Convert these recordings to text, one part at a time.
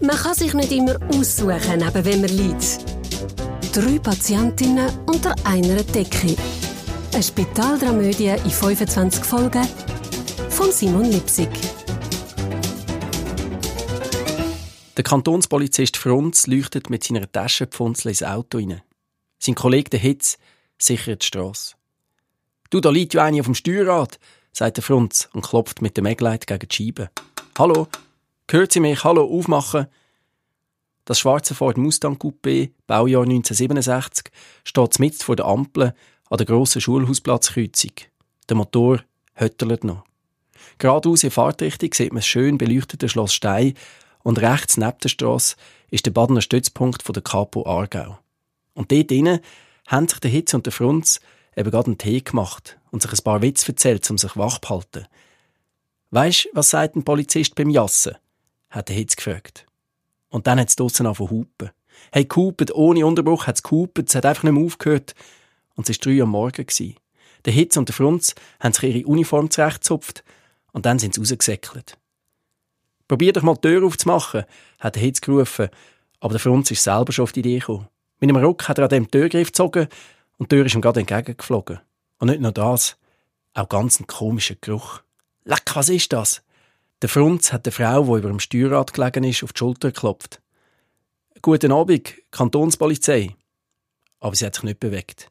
Man kann sich nicht immer aussuchen, neben wem man liegt. Drei Patientinnen unter einer Decke. Eine Spitaldramödie in 25 Folgen von Simon Lipsig. Der Kantonspolizist Frunz leuchtet mit seiner Taschenpfunzel ins Auto rein. Sein Kollege der Hitz sichert die Strasse. Du, da liegt ja eine auf dem Steuerrad, sagt der Frunz und klopft mit dem Egleit gegen die Scheibe. Hallo, Hört Sie mich? Hallo, aufmachen. Das schwarze Ford Mustang Coupé, Baujahr 1967, steht mitten vor der Ampel an der grossen Schulhausplatzkreuzung. Der Motor höttelt noch. Geradeaus in Fahrtrichtung sieht man das schön beleuchtete Schloss Stein und rechts neben der Strasse ist der Badener Stützpunkt von der Capo Aargau. Und dort drinnen haben sich der Hitz und der Frunz eben gerade einen Tee gemacht und sich ein paar Witze erzählt, um sich wach zu halten. Weisst, was sagt ein Polizist beim Jassen? Hat der Hitz gefragt. Und dann hat es draussen angefangen hupen. Hey, gehupet, ohne Unterbruch hat es gehupet, es hat einfach nicht mehr aufgehört. Und es war drei am Morgen. Gewesen. Der Hitz und der Frunz haben sich ihre Uniform zurechtgezupft und dann sind sie rausgesäckelt. Probier doch mal die Tür aufzumachen, hat der Hitz gerufen, aber der Frunz ist selber schon auf die Idee gekommen. Mit einem Ruck hat er an dem Türgriff gezogen und die Tür ist ihm gerade entgegengeflogen. Und nicht nur das, auch ganz ein komischer Geruch. Leck, was ist das? Der Frunz hat der Frau, die über dem Steuerrad gelegen ist, auf die Schulter geklopft. Guten Abend, Kantonspolizei. Aber sie hat sich nicht bewegt.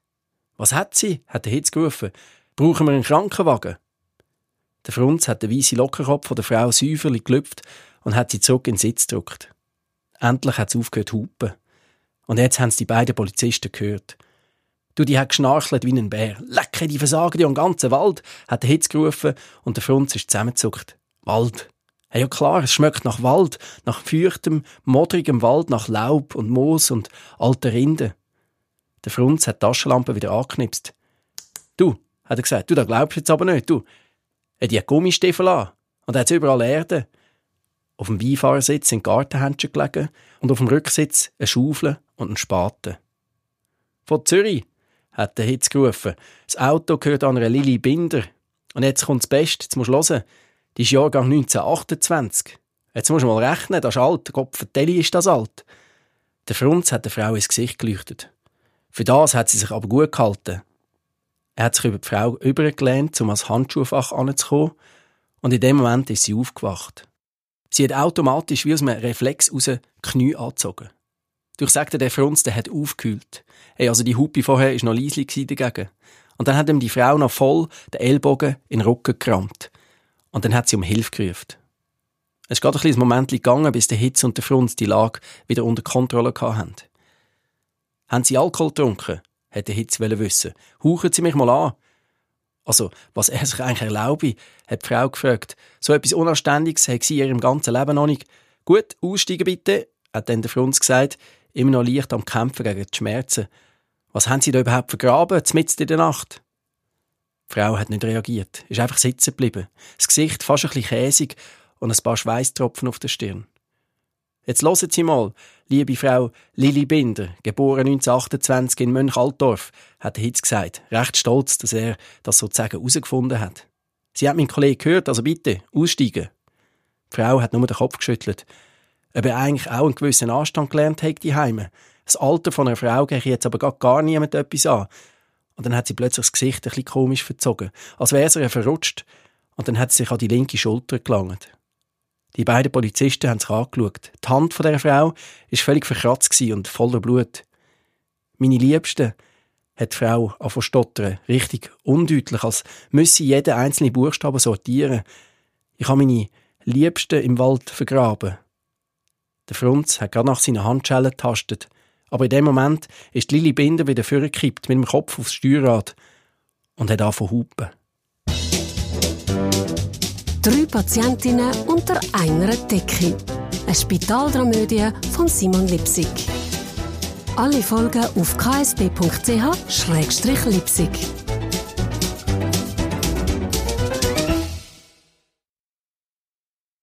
Was hat sie? hat der Hitz gerufen. Brauchen wir einen Krankenwagen? Der Frunz hat den weißen Lockerkopf der Frau säuferlich gelüpft und hat sie zurück in den Sitz gedrückt. Endlich hat sie aufgehört zu hupen. Und jetzt haben die beiden Polizisten gehört. Du, die hat geschnarchelt wie ein Bär. Lecke, die versagen ja im ganzen Wald, hat der Hitz gerufen und der Frunz ist zusammengezuckt. Wald. Ja klar, es schmeckt nach Wald, nach feuchtem, modrigem Wald, nach Laub und Moos und alter Rinde. Der Frunz hat die Taschenlampe wieder angeknipst. Du, hat er gesagt, du, da glaubst jetzt aber nicht, du. Er hat Gummistiefel an und hat überall Erde. Auf dem Beifahrersitz sind Gartenhändchen gelegen und auf dem Rücksitz eine Schaufel und ein Spaten. Von Zürich, hat der Hitz gerufen. Das Auto gehört an einer Lili Binder. Und jetzt kommt das Beste, jetzt musst du hören. Die ist Jahrgang 1928. Jetzt musst du mal rechnen, das ist alt. Gott vertelle, ist das alt. Der Frunz hat der Frau ins Gesicht geleuchtet. Für das hat sie sich aber gut gehalten. Er hat sich über die Frau übergelehnt, um ans Handschuhfach anzukommen, und in dem Moment ist sie aufgewacht. Sie hat automatisch wie aus einem Reflex raus Knie angezogen. Durch sagte der Frunz, der hat aufgekühlt. Hey, also die Hupi vorher war noch leislich dagegen. Und dann hat ihm die Frau noch voll den Ellbogen in den Rücken gerammt. Und dann hat sie um Hilfe gerufen. Es gerade ein kleines Moment gegangen, bis der Hitz und der Frunz die Lage wieder unter Kontrolle hatten. Haben Sie Alkohol getrunken? hätte Hitz wissen. Hauchen Sie mich mal an. Also, was er sich eigentlich erlaube, hat die Frau gefragt. So etwas Unanständiges hat sie in ihrem ganzen Leben noch nicht. Gut, aussteigen bitte, hat dann der Frunz gesagt, immer noch leicht am Kämpfen gegen die Schmerzen. Was haben Sie da überhaupt vergraben, mitten in der Nacht? Die Frau hat nicht reagiert, ist einfach sitzen geblieben. Das Gesicht fast ein bisschen käsig und ein paar Schweißtropfen auf der Stirn. Jetzt hören Sie mal, liebe Frau Lili Binder, geboren 1928 in Mönch-Altdorf, hat Hitz gesagt, recht stolz, dass er das sozusagen herausgefunden hat. Sie hat meinen Kollegen gehört, also bitte, aussteigen. Die Frau hat nur den Kopf geschüttelt. Ob er eigentlich auch einen gewissen Anstand gelernt hat, die Heime. Das Alter von einer Frau gehe jetzt aber gar, gar niemand etwas an. Und dann hat sie plötzlich das Gesicht ein bisschen komisch verzogen, als wäre sie verrutscht. Und dann hat sie sich an die linke Schulter gelangt. Die beiden Polizisten haben sich angeschaut. Die Hand von der Frau ist völlig verkratzt und voller Blut. Meine Liebste, hat die Frau stottern, richtig undeutlich, als müsse jeden einzelnen Buchstaben sortieren. Ich habe meine Liebste im Wald vergraben. Der Frunz hat gerade nach seiner Handschellen getastet. Aber in dem Moment ist Lili Binder wieder vorgekippt mit dem Kopf aufs Steuerrad und hat angefangen hupen. Drei Patientinnen unter einer Decke. Eine Spitaldramödie von Simon Lipsig. Alle Folgen auf ksb.ch-lipsig.